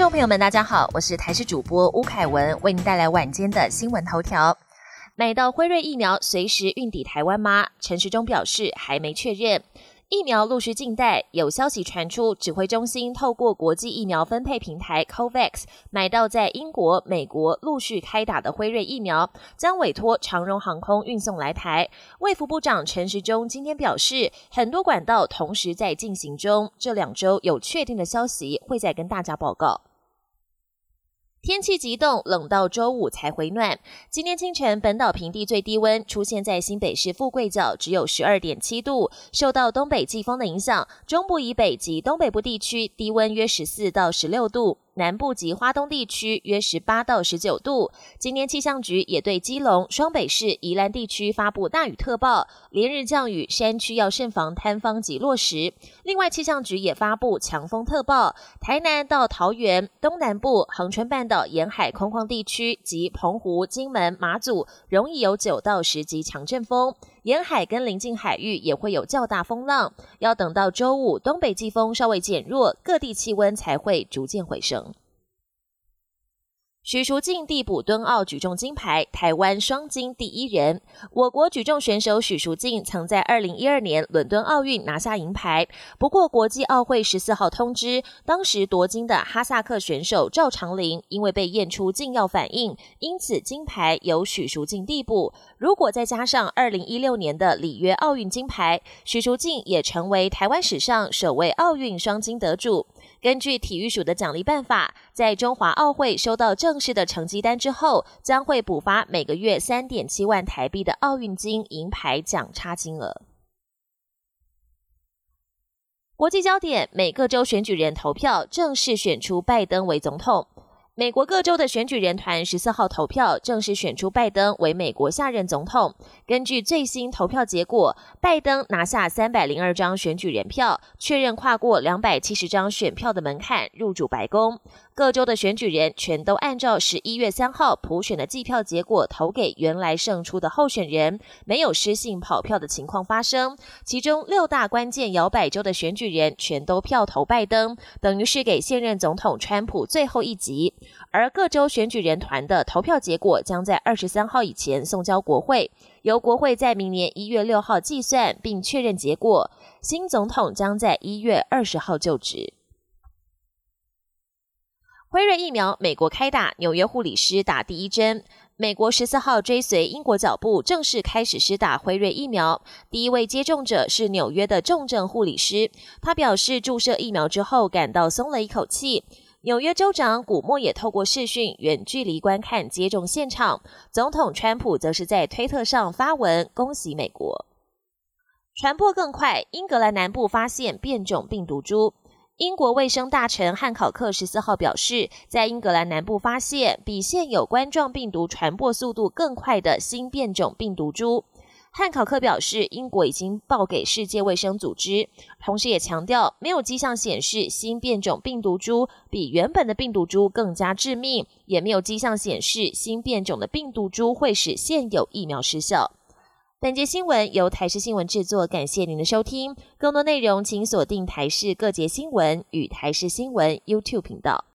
众朋友们，大家好，我是台视主播吴凯文，为您带来晚间的新闻头条。买到辉瑞疫苗随时运抵台湾吗？陈时中表示还没确认。疫苗陆续进袋，有消息传出，指挥中心透过国际疫苗分配平台 COVAX 买到在英国、美国陆续开打的辉瑞疫苗，将委托长荣航空运送来台。卫福部长陈时中今天表示，很多管道同时在进行中，这两周有确定的消息会再跟大家报告。天气急冻，冷到周五才回暖。今天清晨，本岛平地最低温出现在新北市富贵角，只有十二点七度。受到东北季风的影响，中部以北及东北部地区低温约十四到十六度。南部及花东地区约十八到十九度。今天气象局也对基隆、双北市、宜兰地区发布大雨特报，连日降雨，山区要慎防坍方及落石。另外，气象局也发布强风特报，台南到桃园、东南部、恒春半岛沿海空旷地区及澎湖、金门、马祖容易有九到十级强阵风，沿海跟临近海域也会有较大风浪。要等到周五东北季风稍微减弱，各地气温才会逐渐回升。许淑净递补敦奥举重金牌，台湾双金第一人。我国举重选手许淑净曾在二零一二年伦敦奥运拿下银牌，不过国际奥会十四号通知，当时夺金的哈萨克选手赵长林因为被验出禁药反应，因此金牌由许淑净递补。如果再加上二零一六年的里约奥运金牌，许淑净也成为台湾史上首位奥运双金得主。根据体育署的奖励办法，在中华奥会收到正式的成绩单之后，将会补发每个月三点七万台币的奥运金银牌奖差金额。国际焦点：每个州选举人投票正式选出拜登为总统。美国各州的选举人团十四号投票，正式选出拜登为美国下任总统。根据最新投票结果，拜登拿下三百零二张选举人票，确认跨过两百七十张选票的门槛，入主白宫。各州的选举人全都按照十一月三号普选的计票结果投给原来胜出的候选人，没有失信跑票的情况发生。其中六大关键摇摆州的选举人全都票投拜登，等于是给现任总统川普最后一击。而各州选举人团的投票结果将在二十三号以前送交国会，由国会在明年一月六号计算并确认结果。新总统将在一月二十号就职。辉瑞疫苗，美国开打，纽约护理师打第一针。美国十四号追随英国脚步，正式开始施打辉瑞疫苗。第一位接种者是纽约的重症护理师，他表示注射疫苗之后感到松了一口气。纽约州长古默也透过视讯远距离观看接种现场。总统川普则是在推特上发文恭喜美国。传播更快，英格兰南部发现变种病毒株。英国卫生大臣汉考克十四号表示，在英格兰南部发现比现有冠状病毒传播速度更快的新变种病毒株。汉考克表示，英国已经报给世界卫生组织，同时也强调，没有迹象显示新变种病毒株比原本的病毒株更加致命，也没有迹象显示新变种的病毒株会使现有疫苗失效。本节新闻由台视新闻制作，感谢您的收听。更多内容请锁定台视各节新闻与台视新闻 YouTube 频道。